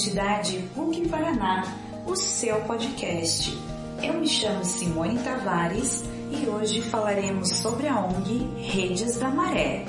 Identidade PUC Paraná, o seu podcast. Eu me chamo Simone Tavares e hoje falaremos sobre a ONG Redes da Maré.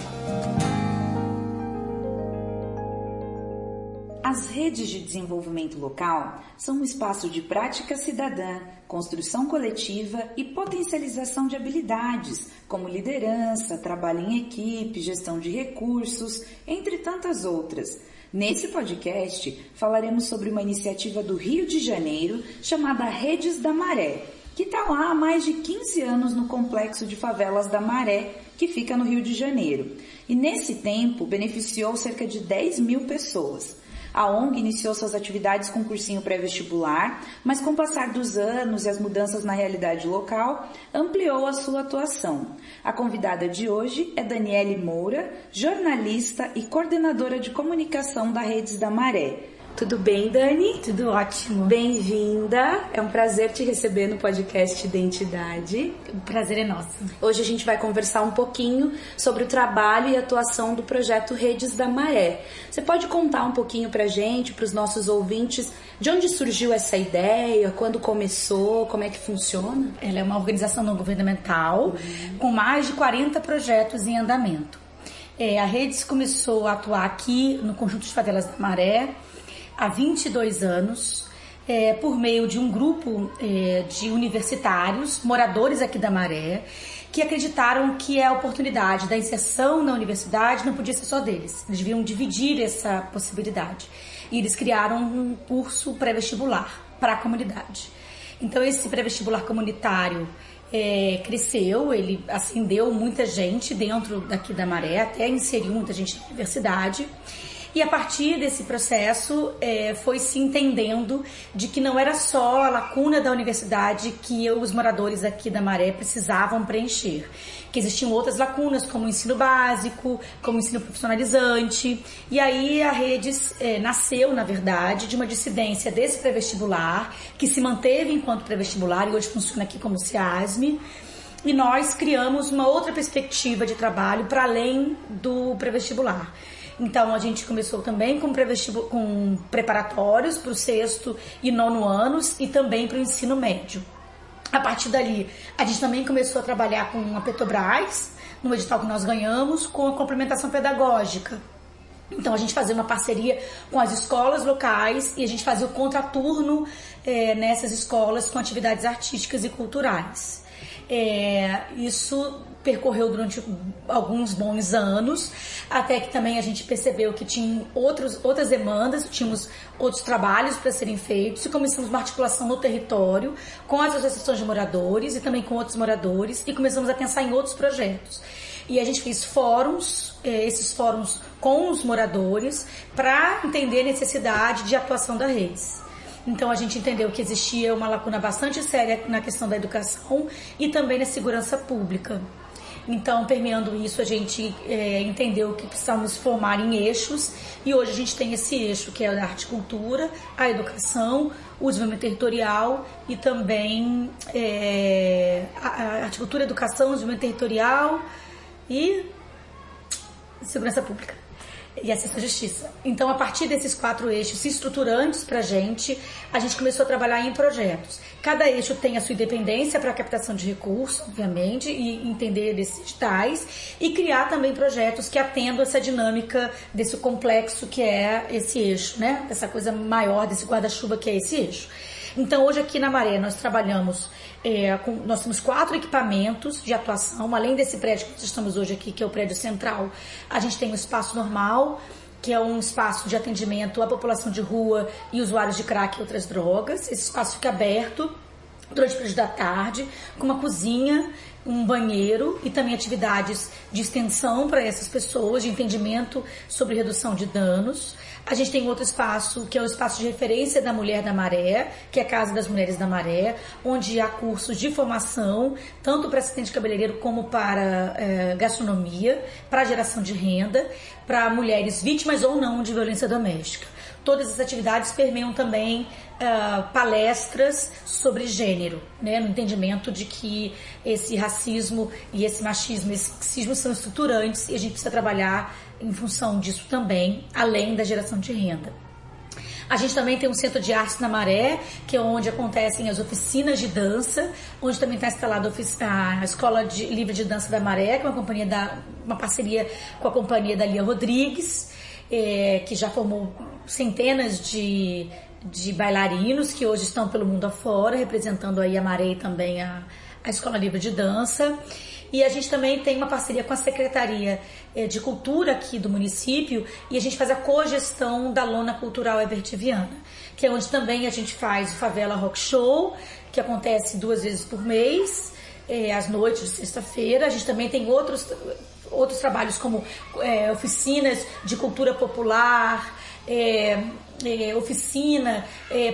As redes de desenvolvimento local são um espaço de prática cidadã, construção coletiva e potencialização de habilidades, como liderança, trabalho em equipe, gestão de recursos, entre tantas outras. Nesse podcast, falaremos sobre uma iniciativa do Rio de Janeiro chamada Redes da Maré, que está lá há mais de 15 anos no complexo de favelas da Maré, que fica no Rio de Janeiro. E nesse tempo beneficiou cerca de 10 mil pessoas. A ONG iniciou suas atividades com cursinho pré-vestibular, mas com o passar dos anos e as mudanças na realidade local, ampliou a sua atuação. A convidada de hoje é Daniele Moura, jornalista e coordenadora de comunicação da Redes da Maré. Tudo bem, Dani? Tudo ótimo. Bem-vinda. É um prazer te receber no podcast Identidade. O prazer é nosso. Hoje a gente vai conversar um pouquinho sobre o trabalho e atuação do projeto Redes da Maré. Você pode contar um pouquinho pra gente, para os nossos ouvintes, de onde surgiu essa ideia, quando começou, como é que funciona? Ela é uma organização não governamental uhum. com mais de 40 projetos em andamento. É, a Redes começou a atuar aqui no Conjunto de Favelas da Maré há 22 anos, é, por meio de um grupo é, de universitários, moradores aqui da Maré, que acreditaram que a oportunidade da inserção na universidade não podia ser só deles. Eles deviam dividir essa possibilidade. E eles criaram um curso pré-vestibular para a comunidade. Então, esse pré-vestibular comunitário é, cresceu, ele acendeu muita gente dentro daqui da Maré, até inseriu muita gente na universidade. E a partir desse processo é, foi se entendendo de que não era só a lacuna da universidade que os moradores aqui da Maré precisavam preencher, que existiam outras lacunas como o ensino básico, como o ensino profissionalizante. E aí a Redes é, nasceu, na verdade, de uma dissidência desse pré-vestibular que se manteve enquanto pré-vestibular e hoje funciona aqui como CIASME e nós criamos uma outra perspectiva de trabalho para além do pré-vestibular. Então a gente começou também com, com preparatórios para o sexto e nono anos e também para o ensino médio. A partir dali, a gente também começou a trabalhar com a Petrobras, no edital que nós ganhamos, com a complementação pedagógica. Então a gente fazia uma parceria com as escolas locais e a gente fazia o contraturno é, nessas escolas com atividades artísticas e culturais. É, isso percorreu durante alguns bons anos, até que também a gente percebeu que tinha outros, outras demandas, tínhamos outros trabalhos para serem feitos e começamos uma articulação no território com as associações de moradores e também com outros moradores e começamos a pensar em outros projetos. E a gente fez fóruns, eh, esses fóruns com os moradores, para entender a necessidade de atuação da redes. Então a gente entendeu que existia uma lacuna bastante séria na questão da educação e também na segurança pública. Então, permeando isso, a gente é, entendeu que precisamos formar em eixos e hoje a gente tem esse eixo que é a arte e cultura, a educação, o desenvolvimento territorial e também é, a, a arte, cultura, educação, desenvolvimento territorial e segurança pública e acesso à justiça. Então, a partir desses quatro eixos estruturantes para a gente, a gente começou a trabalhar em projetos. Cada eixo tem a sua independência para a captação de recursos, obviamente, e entender desses tais, e criar também projetos que atendam essa dinâmica desse complexo que é esse eixo, né? Essa coisa maior desse guarda-chuva que é esse eixo. Então, hoje aqui na Maré, nós trabalhamos, é, com, nós temos quatro equipamentos de atuação, além desse prédio que nós estamos hoje aqui, que é o prédio central, a gente tem o espaço normal, que é um espaço de atendimento à população de rua e usuários de crack e outras drogas. Esse espaço fica aberto durante o período da tarde, com uma cozinha, um banheiro e também atividades de extensão para essas pessoas, de entendimento sobre redução de danos. A gente tem outro espaço, que é o espaço de referência da Mulher da Maré, que é a Casa das Mulheres da Maré, onde há cursos de formação, tanto para assistente cabeleireiro como para é, gastronomia, para geração de renda, para mulheres vítimas ou não de violência doméstica. Todas as atividades permeiam também uh, palestras sobre gênero, né, no entendimento de que esse racismo e esse machismo, esse sexismo são estruturantes e a gente precisa trabalhar em função disso também, além da geração de renda. A gente também tem um centro de artes na Maré, que é onde acontecem as oficinas de dança, onde também está instalada a Escola de, Livre de Dança da Maré, que é uma, companhia da, uma parceria com a companhia da Lia Rodrigues, é, que já formou centenas de, de bailarinos que hoje estão pelo mundo afora, representando aí a Maré e também a, a Escola Livre de Dança. E a gente também tem uma parceria com a Secretaria eh, de Cultura aqui do município e a gente faz a cogestão da Lona Cultural Evertiviana, que é onde também a gente faz o Favela Rock Show, que acontece duas vezes por mês, é, às noites de sexta-feira. A gente também tem outros, outros trabalhos como é, oficinas de cultura popular, é, oficina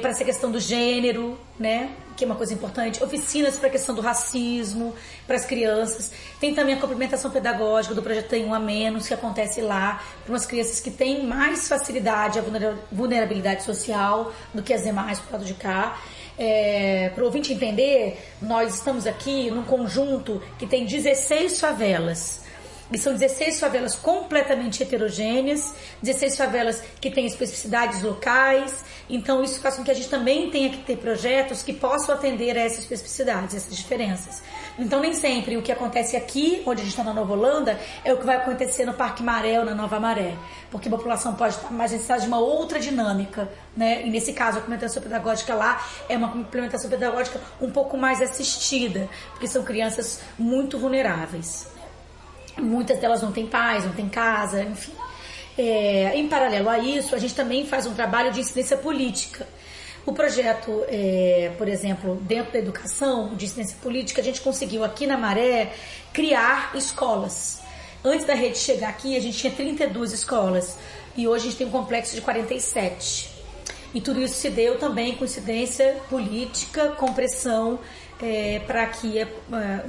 para essa questão do gênero, né? que é uma coisa importante, oficinas para a questão do racismo para as crianças. Tem também a complementação pedagógica do projeto Tem Um a Menos, que acontece lá, para umas crianças que têm mais facilidade à vulnerabilidade social do que as demais por lado de cá. É, para o ouvinte entender, nós estamos aqui num conjunto que tem 16 favelas. E são 16 favelas completamente heterogêneas, 16 favelas que têm especificidades locais. Então, isso faz com que a gente também tenha que ter projetos que possam atender a essas especificidades, essas diferenças. Então, nem sempre o que acontece aqui, onde a gente está na Nova Holanda, é o que vai acontecer no Parque Maré ou na Nova Maré. Porque a população pode estar mais necessitada de uma outra dinâmica. Né? E nesse caso, a complementação pedagógica lá é uma complementação pedagógica um pouco mais assistida, porque são crianças muito vulneráveis. Muitas delas não têm pais, não têm casa, enfim. É, em paralelo a isso, a gente também faz um trabalho de incidência política. O projeto, é, por exemplo, dentro da educação, de incidência política, a gente conseguiu aqui na Maré criar escolas. Antes da rede chegar aqui, a gente tinha 32 escolas e hoje a gente tem um complexo de 47. E tudo isso se deu também com incidência política, com pressão é, para que é,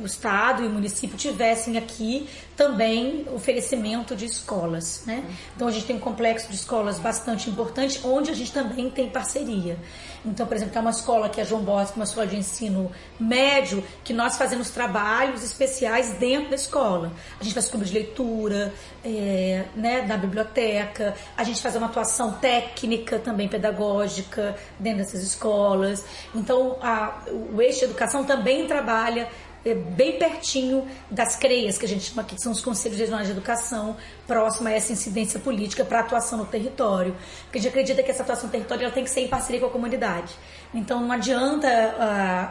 o Estado e o município tivessem aqui também oferecimento de escolas. Né? Então a gente tem um complexo de escolas bastante importante, onde a gente também tem parceria. Então, por exemplo, tem uma escola que é João Bosco, uma escola de ensino médio, que nós fazemos trabalhos especiais dentro da escola. A gente faz clube de leitura, é, né, na biblioteca, a gente faz uma atuação técnica também pedagógica dentro dessas escolas. Então, a, o eixo de educação também trabalha bem pertinho das CREAs, que a gente chama aqui, que são os Conselhos Regionais de Educação, próximo a essa incidência política para atuação no território. Porque a gente acredita que essa atuação territorial tem que ser em parceria com a comunidade. Então não adianta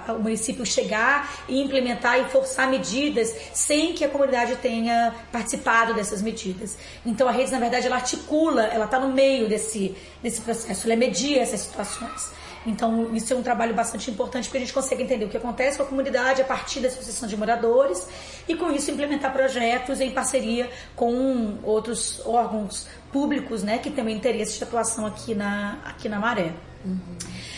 uh, o município chegar e implementar e forçar medidas sem que a comunidade tenha participado dessas medidas. Então a rede, na verdade, ela articula, ela está no meio desse, desse processo, ela media essas situações. Então, isso é um trabalho bastante importante porque a gente consegue entender o que acontece com a comunidade a partir da associação de moradores e, com isso, implementar projetos em parceria com outros órgãos públicos né, que têm interesse de atuação aqui na, aqui na Maré. Uhum.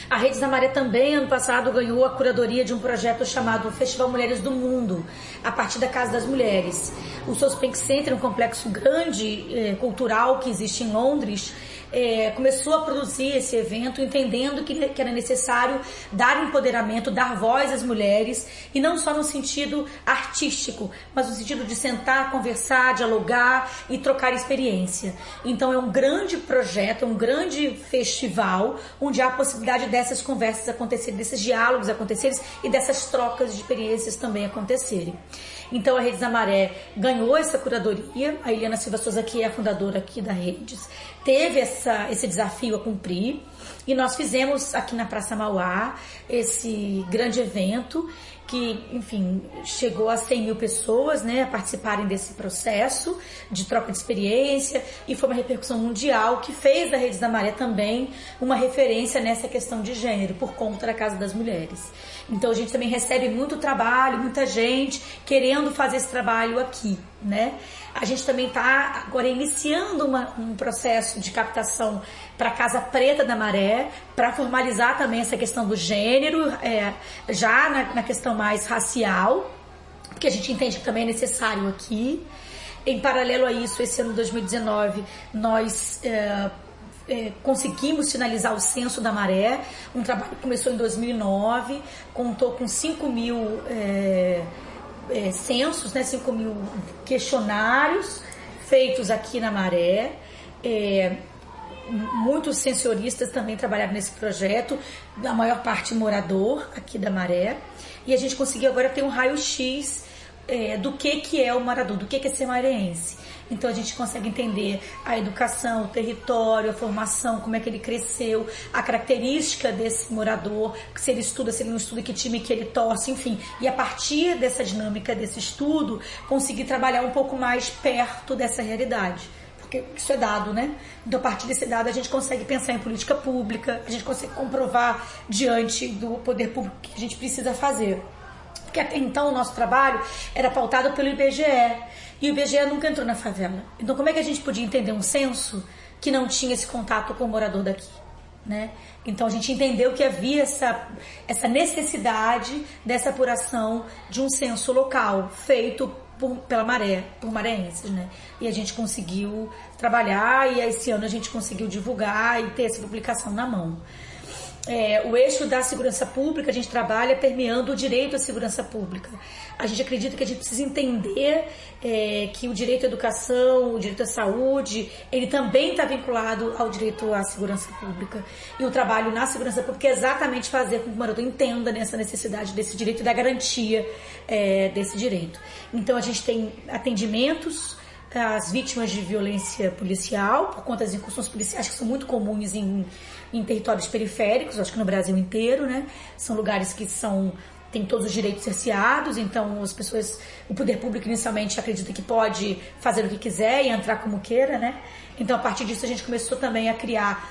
A Redes da Maré também, ano passado, ganhou a curadoria de um projeto chamado Festival Mulheres do Mundo, a partir da Casa das Mulheres. O Sospenk Center, um complexo grande eh, cultural que existe em Londres, é, começou a produzir esse evento entendendo que, que era necessário dar empoderamento, dar voz às mulheres e não só no sentido artístico, mas no sentido de sentar, conversar, dialogar e trocar experiência. Então é um grande projeto, um grande festival onde há a possibilidade dessas conversas acontecerem, desses diálogos acontecerem e dessas trocas de experiências também acontecerem. Então a Redes da Maré ganhou essa curadoria, a Eliana Silva Souza, que é a fundadora aqui da Redes, teve essa, esse desafio a cumprir e nós fizemos aqui na Praça Mauá esse grande evento que, enfim, chegou a 100 mil pessoas né, a participarem desse processo de troca de experiência e foi uma repercussão mundial que fez da Redes da Maré também uma referência nessa questão de gênero por conta da Casa das Mulheres. Então a gente também recebe muito trabalho, muita gente querendo fazer esse trabalho aqui, né? A gente também está agora iniciando uma, um processo de captação para a Casa Preta da Maré, para formalizar também essa questão do gênero, é, já na, na questão mais racial, porque a gente entende que também é necessário aqui. Em paralelo a isso, esse ano de 2019, nós é, é, conseguimos finalizar o censo da maré, um trabalho que começou em 2009, contou com 5 mil é, é, censos, né, 5 mil questionários feitos aqui na maré. É, muitos sensoristas também trabalharam nesse projeto, a maior parte morador aqui da Maré. E a gente conseguiu agora ter um raio-x é, do que, que é o morador, do que, que é ser mareense. Então a gente consegue entender a educação, o território, a formação, como é que ele cresceu, a característica desse morador, se ele estuda, se ele não estuda, que time que ele torce, enfim. E a partir dessa dinâmica, desse estudo, conseguir trabalhar um pouco mais perto dessa realidade porque isso é dado, né? Então, a partir desse dado, a gente consegue pensar em política pública, a gente consegue comprovar diante do poder público que a gente precisa fazer. Porque até então o nosso trabalho era pautado pelo IBGE. E o IBGE nunca entrou na favela. Então, como é que a gente podia entender um censo que não tinha esse contato com o morador daqui? Né? Então a gente entendeu que havia essa, essa necessidade dessa apuração de um censo local feito por, pela maré, por mareenses, né? E a gente conseguiu trabalhar e esse ano a gente conseguiu divulgar e ter essa publicação na mão. É, o eixo da segurança pública, a gente trabalha permeando o direito à segurança pública. A gente acredita que a gente precisa entender é, que o direito à educação, o direito à saúde, ele também está vinculado ao direito à segurança pública. E o trabalho na segurança pública é exatamente fazer com que o morador entenda nessa necessidade desse direito e da garantia é, desse direito. Então a gente tem atendimentos às vítimas de violência policial, por conta das incursões policiais que são muito comuns em, em territórios periféricos, acho que no Brasil inteiro, né? São lugares que são tem todos os direitos cerceados, então as pessoas, o poder público inicialmente acredita que pode fazer o que quiser e entrar como queira, né? Então a partir disso a gente começou também a criar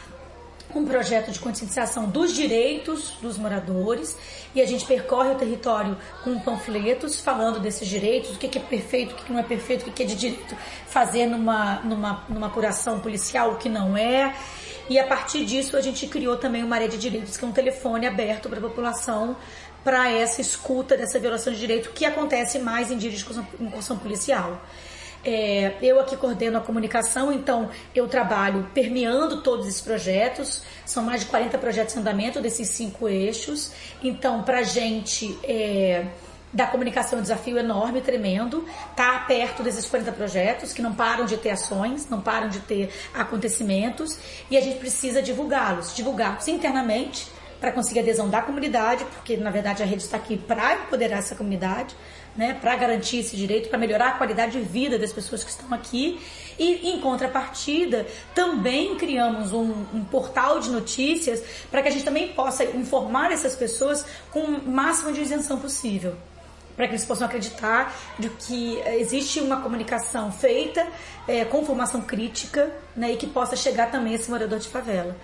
um projeto de conscientização dos direitos dos moradores e a gente percorre o território com panfletos falando desses direitos, o que é perfeito, o que não é perfeito, o que é de direito fazer numa, numa, numa apuração policial, o que não é. E a partir disso a gente criou também uma área de direitos, que é um telefone aberto para a população para essa escuta dessa violação de direito que acontece mais em dias de incursão policial. É, eu aqui coordeno a comunicação, então eu trabalho permeando todos esses projetos. São mais de 40 projetos em andamento desses cinco eixos. Então, para gente é, da comunicação é um desafio enorme, tremendo. Tá perto desses 40 projetos que não param de ter ações, não param de ter acontecimentos e a gente precisa divulgá-los, divulgá-los internamente para conseguir adesão da comunidade, porque na verdade a rede está aqui para empoderar essa comunidade né, para garantir esse direito, para melhorar a qualidade de vida das pessoas que estão aqui. E, em contrapartida, também criamos um, um portal de notícias para que a gente também possa informar essas pessoas com o máximo de isenção possível para que eles possam acreditar de que existe uma comunicação feita é, com formação crítica né, e que possa chegar também a esse morador de favela.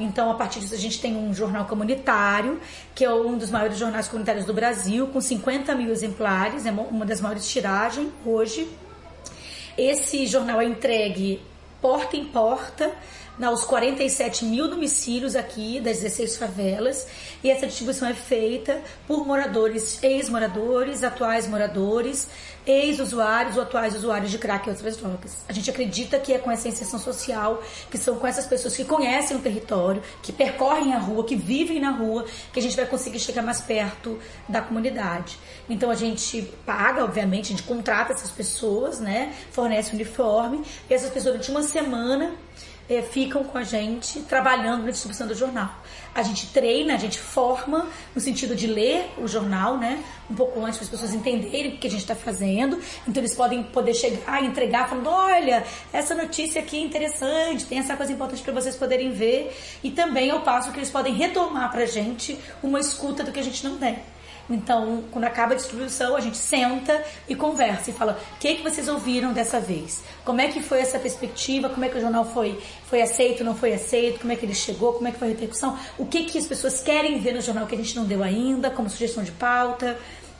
Então, a partir disso, a gente tem um jornal comunitário, que é um dos maiores jornais comunitários do Brasil, com 50 mil exemplares, é uma das maiores tiragens hoje. Esse jornal é entregue porta em porta aos 47 mil domicílios aqui das 16 favelas e essa distribuição é feita por moradores, ex-moradores, atuais moradores, ex-usuários ou atuais usuários de crack e outras drogas. A gente acredita que é com essa inserção social, que são com essas pessoas que conhecem o território, que percorrem a rua, que vivem na rua, que a gente vai conseguir chegar mais perto da comunidade. Então a gente paga, obviamente, a gente contrata essas pessoas, né? Fornece uniforme e essas pessoas durante uma semana é, ficam com a gente trabalhando na distribuição do jornal. A gente treina, a gente forma no sentido de ler o jornal, né? Um pouco antes para as pessoas entenderem o que a gente está fazendo. Então eles podem poder chegar e entregar falando, olha, essa notícia aqui é interessante, tem essa coisa importante para vocês poderem ver. E também ao passo que eles podem retomar para a gente uma escuta do que a gente não tem. Então, quando acaba a distribuição, a gente senta e conversa e fala: o que, que vocês ouviram dessa vez? Como é que foi essa perspectiva? Como é que o jornal foi, foi aceito, não foi aceito? Como é que ele chegou? Como é que foi a repercussão? O que, que as pessoas querem ver no jornal que a gente não deu ainda, como sugestão de pauta?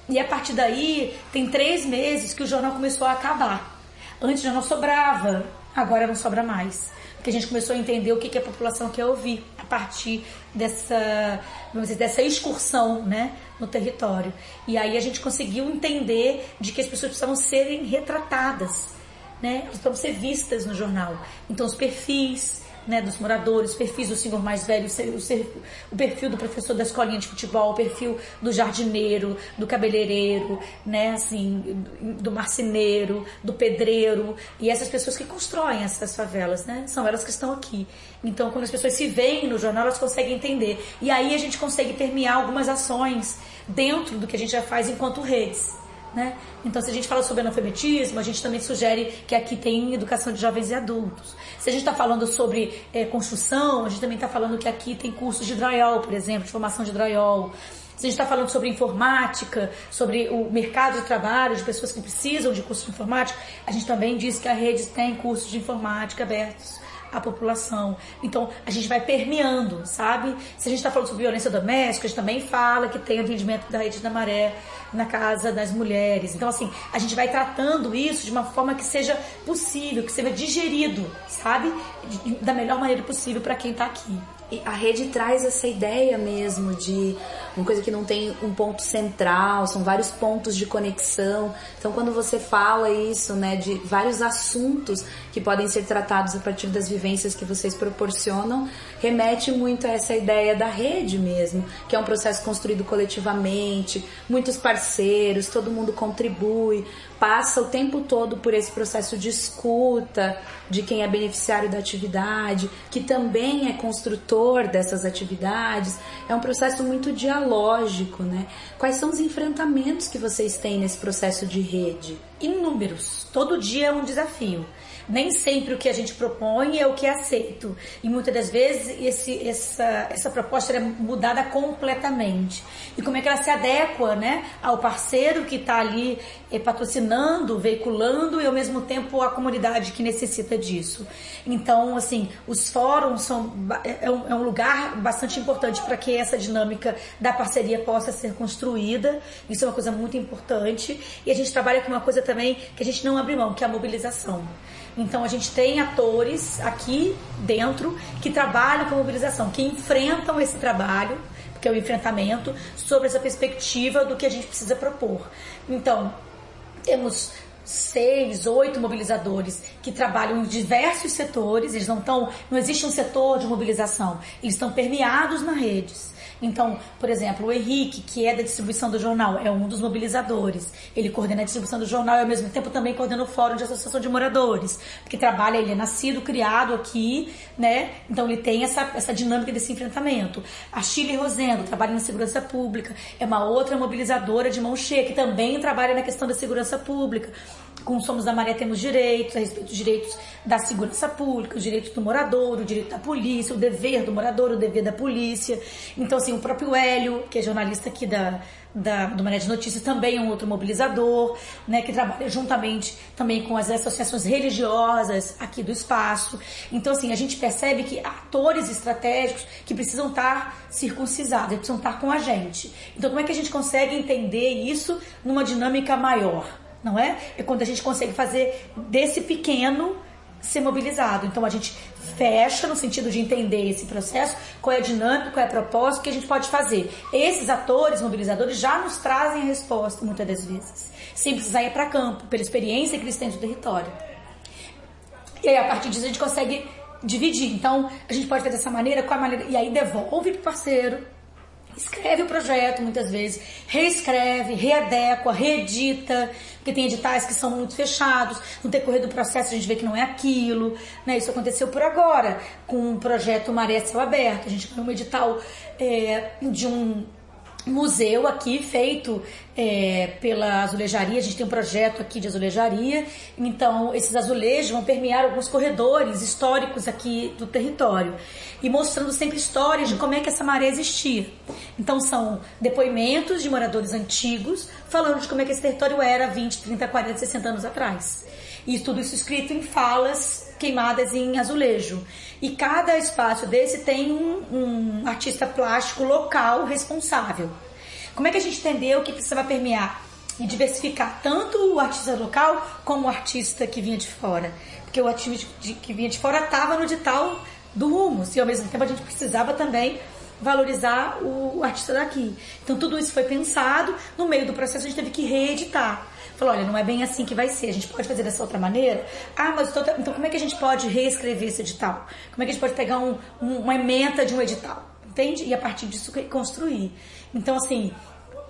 E a partir daí, tem três meses que o jornal começou a acabar. Antes o jornal sobrava, agora não sobra mais que a gente começou a entender o que, que a população quer ouvir partir dessa, vamos dizer, dessa excursão né, no território. E aí a gente conseguiu entender de que as pessoas precisavam serem retratadas, né? elas precisavam ser vistas no jornal. Então os perfis, né, dos moradores, perfis do senhor mais velho, o, perfil do professor da escolinha de futebol, o perfil do jardineiro, do cabeleireiro, né, assim, do marceneiro, do pedreiro e essas pessoas que constroem essas favelas, né, são elas que estão aqui. Então, quando as pessoas se veem no jornal, elas conseguem entender. E aí a gente consegue permear algumas ações dentro do que a gente já faz enquanto redes. Né? Então, se a gente fala sobre analfabetismo, a gente também sugere que aqui tem educação de jovens e adultos. Se a gente está falando sobre é, construção, a gente também está falando que aqui tem cursos de drywall, por exemplo, de formação de drywall. Se a gente está falando sobre informática, sobre o mercado de trabalho, de pessoas que precisam de curso de informática, a gente também diz que a rede tem cursos de informática abertos a população. Então, a gente vai permeando, sabe? Se a gente está falando sobre violência doméstica, a gente também fala que tem atendimento da rede da maré na casa das mulheres. Então, assim, a gente vai tratando isso de uma forma que seja possível, que seja digerido, sabe? Da melhor maneira possível para quem está aqui. A rede traz essa ideia mesmo de uma coisa que não tem um ponto central, são vários pontos de conexão. Então, quando você fala isso, né, de vários assuntos que podem ser tratados a partir das vivências que vocês proporcionam, remete muito a essa ideia da rede mesmo, que é um processo construído coletivamente, muitos parceiros, todo mundo contribui, passa o tempo todo por esse processo de escuta de quem é beneficiário da atividade, que também é construtor dessas atividades. É um processo muito dialógico, né? Quais são os enfrentamentos que vocês têm nesse processo de rede? Inúmeros. Todo dia é um desafio nem sempre o que a gente propõe é o que é aceito. E muitas das vezes esse, essa, essa proposta é mudada completamente. E como é que ela se adequa né, ao parceiro que está ali é, patrocinando, veiculando e ao mesmo tempo a comunidade que necessita disso. Então, assim, os fóruns são é, é um, é um lugar bastante importante para que essa dinâmica da parceria possa ser construída. Isso é uma coisa muito importante. E a gente trabalha com uma coisa também que a gente não abre mão, que é a mobilização. Então a gente tem atores aqui dentro que trabalham com mobilização, que enfrentam esse trabalho, que é o enfrentamento, sobre essa perspectiva do que a gente precisa propor. Então, temos seis, oito mobilizadores que trabalham em diversos setores, eles não estão, não existe um setor de mobilização, eles estão permeados nas redes. Então, por exemplo, o Henrique, que é da distribuição do jornal, é um dos mobilizadores. Ele coordena a distribuição do jornal e ao mesmo tempo também coordena o fórum de associação de moradores, porque trabalha, ele é nascido, criado aqui, né? Então ele tem essa, essa dinâmica desse enfrentamento. A Chile Rosendo trabalha na segurança pública, é uma outra mobilizadora de mão cheia que também trabalha na questão da segurança pública com Somos da Maré temos direitos, a respeito dos direitos da segurança pública, os direitos do morador, o direito da polícia, o dever do morador, o dever da polícia. Então, assim, o próprio Hélio, que é jornalista aqui da, da, do Maré de Notícias, também é um outro mobilizador, né, que trabalha juntamente também com as associações religiosas aqui do espaço. Então, assim, a gente percebe que atores estratégicos que precisam estar circuncisados, precisam estar com a gente. Então, como é que a gente consegue entender isso numa dinâmica maior? Não é? É quando a gente consegue fazer desse pequeno ser mobilizado. Então a gente fecha no sentido de entender esse processo, qual é a dinâmica, qual é a propósito que a gente pode fazer. Esses atores mobilizadores já nos trazem a resposta muitas das vezes, sem precisar ir para campo, pela experiência que eles têm do território. E aí a partir disso a gente consegue dividir. Então a gente pode fazer dessa maneira, com a maneira e aí devolve para o parceiro escreve o projeto muitas vezes, reescreve, readequa, reedita, porque tem editais que são muito fechados, no decorrer do processo a gente vê que não é aquilo, né? Isso aconteceu por agora, com o projeto Maré Céu Aberto, a gente ganhou um edital é, de um museu aqui feito é, pela azulejaria. A gente tem um projeto aqui de azulejaria. Então, esses azulejos vão permear alguns corredores históricos aqui do território e mostrando sempre histórias de como é que essa maré existia. Então, são depoimentos de moradores antigos falando de como é que esse território era 20, 30, 40, 60 anos atrás. E tudo isso escrito em falas queimadas em azulejo. E cada espaço desse tem um, um artista plástico local responsável. Como é que a gente entendeu que precisava permear e diversificar tanto o artista local como o artista que vinha de fora? Porque o artista que vinha de fora estava no edital do Rumos e ao mesmo tempo a gente precisava também valorizar o artista daqui. Então tudo isso foi pensado, no meio do processo a gente teve que reeditar Falou, olha, não é bem assim que vai ser, a gente pode fazer dessa outra maneira. Ah, mas então, então como é que a gente pode reescrever esse edital? Como é que a gente pode pegar um, um, uma emenda de um edital? Entende? E a partir disso construir. Então, assim,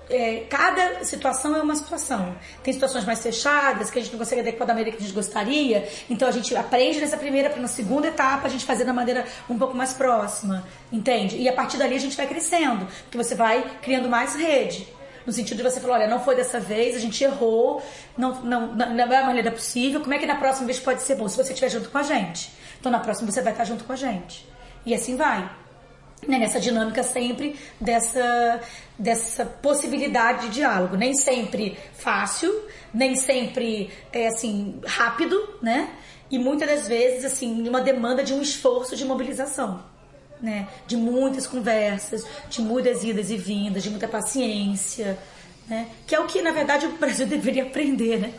é, cada situação é uma situação. Tem situações mais fechadas, que a gente não consegue adequar da maneira que a gente gostaria, então a gente aprende nessa primeira para na segunda etapa a gente fazer da maneira um pouco mais próxima, entende? E a partir dali a gente vai crescendo, porque você vai criando mais rede. No sentido de você falar, olha, não foi dessa vez, a gente errou, não, não, não, é a maneira possível, como é que na próxima vez pode ser bom? Se você estiver junto com a gente. Então na próxima você vai estar junto com a gente. E assim vai né, nessa dinâmica sempre dessa, dessa possibilidade de diálogo. Nem sempre fácil, nem sempre é, assim rápido, né? E muitas das vezes assim uma demanda de um esforço de mobilização, né? De muitas conversas, de muitas idas e vindas, de muita paciência, né? Que é o que na verdade o Brasil deveria aprender, né?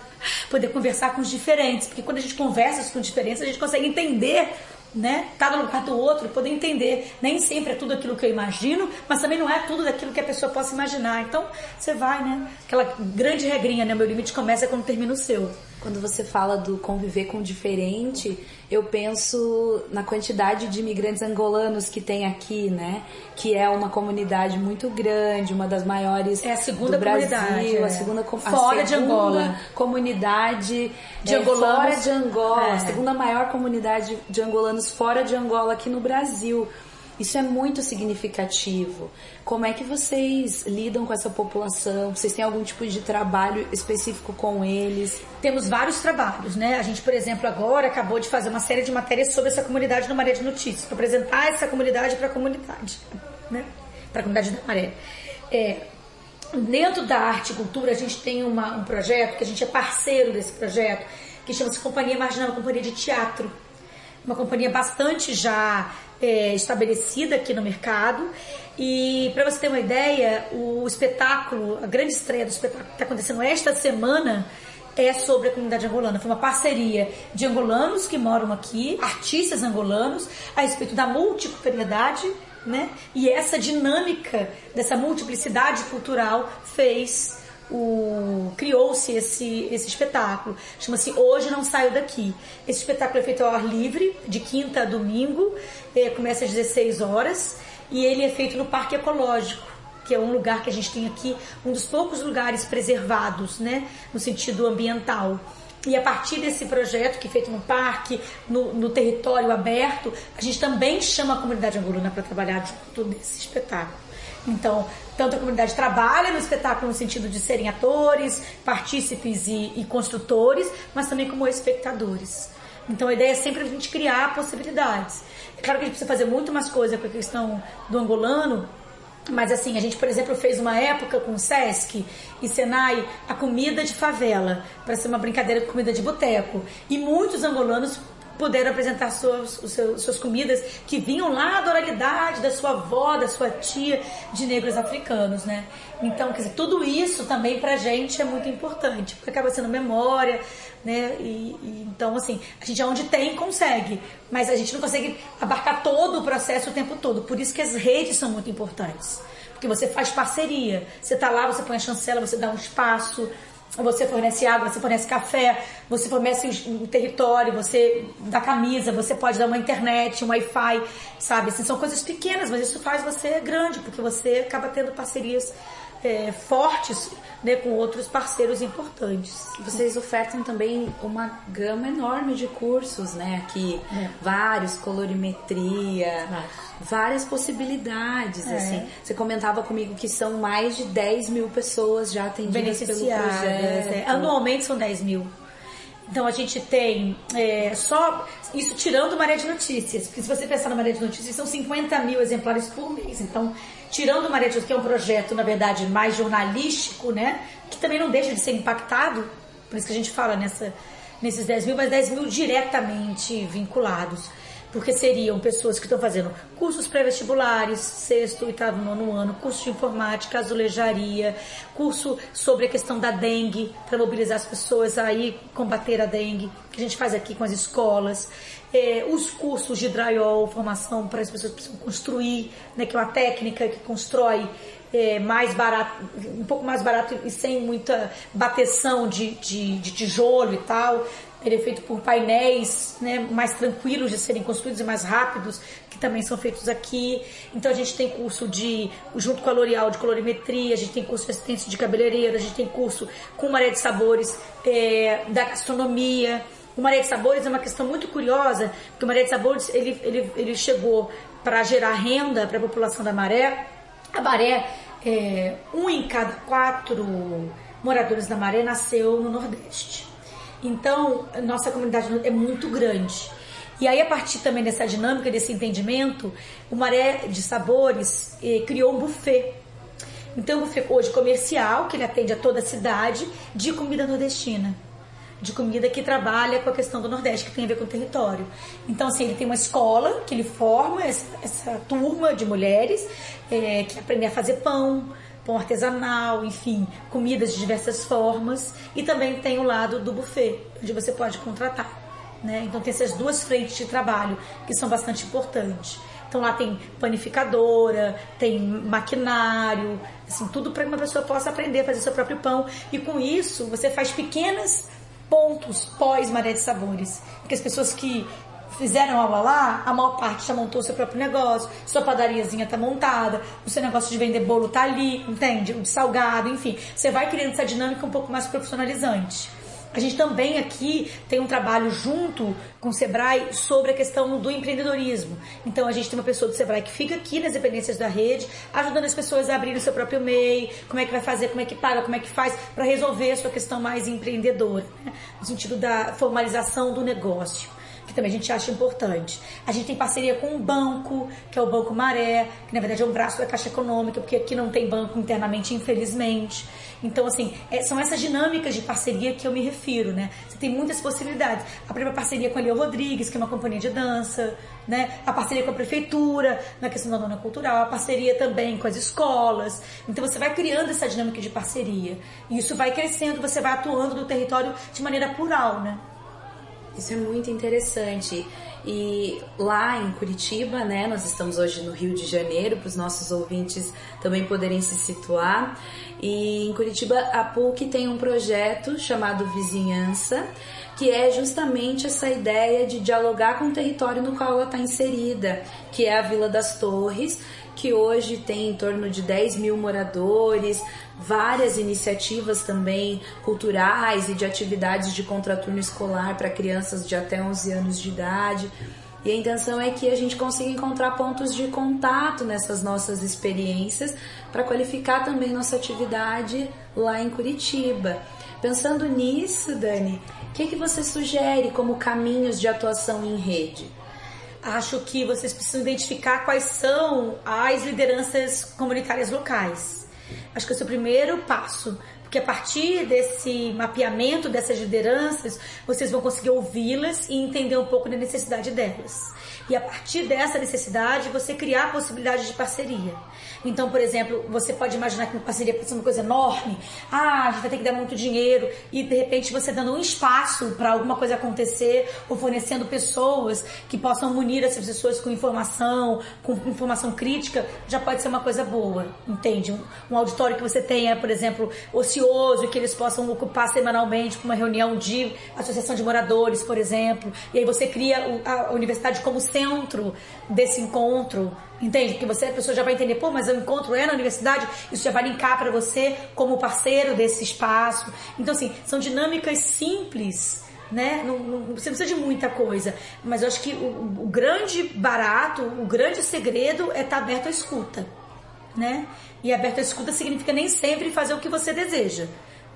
Poder conversar com os diferentes, porque quando a gente conversa com diferentes a gente consegue entender né? Cada lugar do outro, poder entender. Nem sempre é tudo aquilo que eu imagino, mas também não é tudo daquilo que a pessoa possa imaginar. Então, você vai, né? Aquela grande regrinha, né? Meu limite começa quando termina o seu. Quando você fala do conviver com o diferente, eu penso na quantidade de imigrantes angolanos que tem aqui, né? Que é uma comunidade muito grande, uma das maiores é a segunda do Brasil, é. a segunda fora a de Angola, comunidade de é, fora de Angola, é. a segunda maior comunidade de angolanos fora de Angola aqui no Brasil. Isso é muito significativo. Como é que vocês lidam com essa população? Vocês têm algum tipo de trabalho específico com eles? Temos vários trabalhos, né? A gente, por exemplo, agora acabou de fazer uma série de matérias sobre essa comunidade no Maré de Notícias, para apresentar essa comunidade para a comunidade, né? Para a comunidade da Maré. É, dentro da arte e cultura, a gente tem uma, um projeto, que a gente é parceiro desse projeto, que chama-se Companhia Marginal, Companhia de Teatro. Uma companhia bastante já é, estabelecida aqui no mercado. E para você ter uma ideia, o espetáculo, a grande estreia do espetáculo que está acontecendo esta semana é sobre a comunidade angolana. Foi uma parceria de angolanos que moram aqui, artistas angolanos, a respeito da multiculturalidade, né? E essa dinâmica dessa multiplicidade cultural fez o criou-se esse, esse espetáculo. Chama-se Hoje Não Saio Daqui. Esse espetáculo é feito ao ar livre, de quinta a domingo, é, começa às 16 horas, e ele é feito no Parque Ecológico, que é um lugar que a gente tem aqui, um dos poucos lugares preservados, né, no sentido ambiental. E a partir desse projeto, que é feito no parque, no, no território aberto, a gente também chama a comunidade angolana para trabalhar junto desse espetáculo. Então, tanto a comunidade trabalha no espetáculo no sentido de serem atores, partícipes e, e construtores, mas também como espectadores. Então a ideia é sempre a gente criar possibilidades. É claro que a gente precisa fazer muito mais coisa com a questão do angolano, mas assim, a gente, por exemplo, fez uma época com o Sesc e Senai a comida de favela, para ser uma brincadeira com comida de boteco. E muitos angolanos puderam apresentar suas, seus, suas comidas que vinham lá da oralidade da sua avó, da sua tia, de negros africanos, né? Então, quer dizer, tudo isso também pra gente é muito importante, porque acaba sendo memória, né? E, e, então, assim, a gente onde tem consegue, mas a gente não consegue abarcar todo o processo o tempo todo. Por isso que as redes são muito importantes. Porque você faz parceria. Você tá lá, você põe a chancela, você dá um espaço, você fornece água, você fornece café, você fornece o território, você dá camisa, você pode dar uma internet, um Wi-Fi, sabe? Assim, são coisas pequenas, mas isso faz você grande, porque você acaba tendo parcerias é, fortes né, com outros parceiros importantes. Vocês ofertam também uma gama enorme de cursos, né? Aqui, é. vários, colorimetria, várias possibilidades, é. assim. Você comentava comigo que são mais de 10 mil pessoas já atendidas pelo projeto. É. Anualmente são 10 mil. Então a gente tem é, só isso tirando Maré de Notícias, porque se você pensar na Maré de Notícias, são 50 mil exemplares por mês. Então tirando Maria de que é um projeto, na verdade, mais jornalístico, né? Que também não deixa de ser impactado, por isso que a gente fala nessa, nesses 10 mil, mas 10 mil diretamente vinculados. Porque seriam pessoas que estão fazendo cursos pré-vestibulares, sexto, oitavo, nono ano, curso de informática, azulejaria, curso sobre a questão da dengue, para mobilizar as pessoas a ir combater a dengue, que a gente faz aqui com as escolas é, os cursos de drywall, formação para as pessoas que precisam construir, né, que é uma técnica que constrói é, mais barato, um pouco mais barato e sem muita bateção de, de, de tijolo e tal. Ele é feito por painéis né, mais tranquilos de serem construídos e mais rápidos, que também são feitos aqui. Então a gente tem curso de, junto com a L'Oreal, de colorimetria, a gente tem curso de assistência de cabeleireiro, a gente tem curso com Maré de Sabores é, da gastronomia. O Maré de Sabores é uma questão muito curiosa, porque o Maré de Sabores ele, ele, ele chegou para gerar renda para a população da Maré. A Maré, é, um em cada quatro moradores da Maré nasceu no Nordeste. Então, nossa comunidade é muito grande. E aí, a partir também dessa dinâmica, desse entendimento, o Maré de Sabores eh, criou um buffet. Então, um buffet hoje comercial, que ele atende a toda a cidade, de comida nordestina. De comida que trabalha com a questão do Nordeste, que tem a ver com o território. Então, assim, ele tem uma escola que ele forma essa, essa turma de mulheres eh, que aprendem a fazer pão, pão artesanal, enfim, comidas de diversas formas. E também tem o lado do buffet, onde você pode contratar. Né? Então tem essas duas frentes de trabalho que são bastante importantes. Então lá tem panificadora, tem maquinário, assim, tudo para que uma pessoa possa aprender a fazer seu próprio pão. E com isso você faz pequenos pontos pós maré de sabores. Porque as pessoas que fizeram aula lá, a maior parte já montou seu próprio negócio, sua padariazinha tá montada, o seu negócio de vender bolo tá ali, entende? O de salgado, enfim. Você vai criando essa dinâmica um pouco mais profissionalizante. A gente também aqui tem um trabalho junto com o Sebrae sobre a questão do empreendedorismo. Então a gente tem uma pessoa do Sebrae que fica aqui nas dependências da rede, ajudando as pessoas a abrirem o seu próprio MEI, como é que vai fazer, como é que paga, como é que faz para resolver a sua questão mais empreendedora, né? no sentido da formalização do negócio também a gente acha importante. A gente tem parceria com um banco, que é o Banco Maré, que na verdade é um braço da Caixa Econômica, porque aqui não tem banco internamente, infelizmente. Então, assim, é, são essas dinâmicas de parceria que eu me refiro, né? Você tem muitas possibilidades. A primeira parceria com a Leo Rodrigues, que é uma companhia de dança, né? A parceria com a prefeitura, na questão da dona cultural, a parceria também com as escolas. Então, você vai criando essa dinâmica de parceria. E isso vai crescendo, você vai atuando no território de maneira plural, né? Isso é muito interessante. E lá em Curitiba, né, nós estamos hoje no Rio de Janeiro, para os nossos ouvintes também poderem se situar. E em Curitiba, a PUC tem um projeto chamado Vizinhança, que é justamente essa ideia de dialogar com o território no qual ela está inserida, que é a Vila das Torres, que hoje tem em torno de 10 mil moradores, várias iniciativas também culturais e de atividades de contraturno escolar para crianças de até 11 anos de idade. E a intenção é que a gente consiga encontrar pontos de contato nessas nossas experiências para qualificar também nossa atividade lá em Curitiba. Pensando nisso, Dani, o que, que você sugere como caminhos de atuação em rede? Acho que vocês precisam identificar quais são as lideranças comunitárias locais. Acho que esse é o primeiro passo, porque a partir desse mapeamento dessas lideranças, vocês vão conseguir ouvi-las e entender um pouco da necessidade delas. E a partir dessa necessidade, você criar a possibilidade de parceria. Então, por exemplo, você pode imaginar que uma parceria pode ser uma coisa enorme. Ah, a gente vai ter que dar muito dinheiro e de repente você dando um espaço para alguma coisa acontecer ou fornecendo pessoas que possam munir essas pessoas com informação, com informação crítica, já pode ser uma coisa boa, entende? Um, um auditório que você tenha, por exemplo, ocioso, que eles possam ocupar semanalmente para uma reunião de associação de moradores, por exemplo. E aí você cria a universidade como centro desse encontro Entende? Porque você, a pessoa já vai entender, pô, mas o encontro é na universidade, isso já vai linkar para você como parceiro desse espaço. Então, assim, são dinâmicas simples, né? Não, não, você não precisa de muita coisa. Mas eu acho que o, o grande barato, o grande segredo é estar tá aberto à escuta, né? E aberto à escuta significa nem sempre fazer o que você deseja.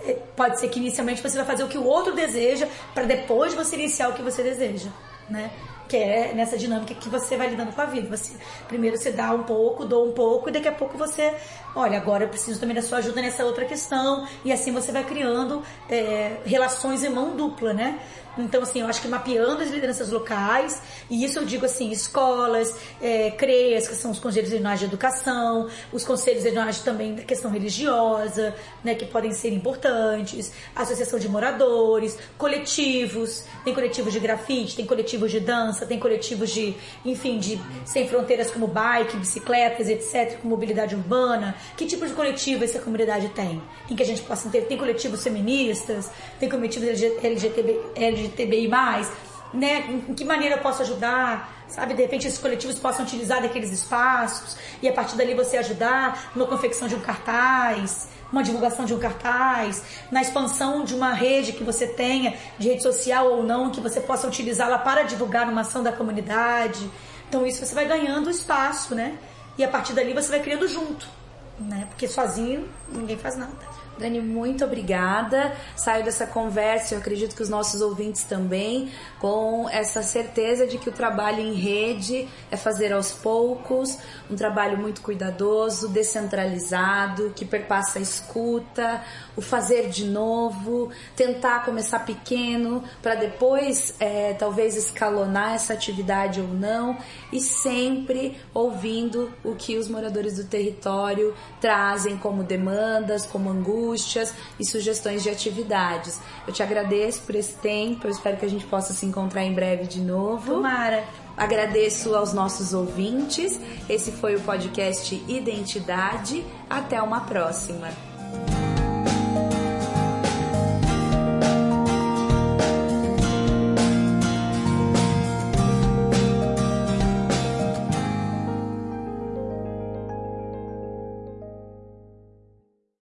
É, pode ser que inicialmente você vai fazer o que o outro deseja, para depois você iniciar o que você deseja, né? Que é nessa dinâmica que você vai lidando com a vida. Você primeiro você dá um pouco, dou um pouco e daqui a pouco você, olha, agora eu preciso também da sua ajuda nessa outra questão e assim você vai criando é, relações em mão dupla, né? Então, assim, eu acho que mapeando as lideranças locais, e isso eu digo assim, escolas, é, CREAS, que são os conselhos regionais de educação, os conselhos regionais também da questão religiosa, né, que podem ser importantes, associação de moradores, coletivos, tem coletivos de grafite, tem coletivos de dança, tem coletivos de, enfim, de sem fronteiras como bike, bicicletas, etc., com mobilidade urbana. Que tipo de coletivo essa comunidade tem? Em que a gente possa ter, tem coletivos feministas, tem coletivos LGTB, LGTBI+, né? Em que maneira eu posso ajudar? Sabe, de repente esses coletivos possam utilizar daqueles espaços e a partir dali você ajudar na confecção de um cartaz, uma divulgação de um cartaz, na expansão de uma rede que você tenha, de rede social ou não, que você possa utilizá-la para divulgar uma ação da comunidade. Então isso você vai ganhando espaço, né? E a partir dali você vai criando junto, né? Porque sozinho ninguém faz nada. Dani, muito obrigada. Saio dessa conversa, eu acredito que os nossos ouvintes também, com essa certeza de que o trabalho em rede é fazer aos poucos, um trabalho muito cuidadoso, descentralizado, que perpassa a escuta, o fazer de novo, tentar começar pequeno para depois é, talvez escalonar essa atividade ou não e sempre ouvindo o que os moradores do território trazem como demandas, como angústias e sugestões de atividades. Eu te agradeço por esse tempo, eu espero que a gente possa se encontrar em breve de novo. Tomara. Agradeço aos nossos ouvintes. Esse foi o podcast Identidade. Até uma próxima.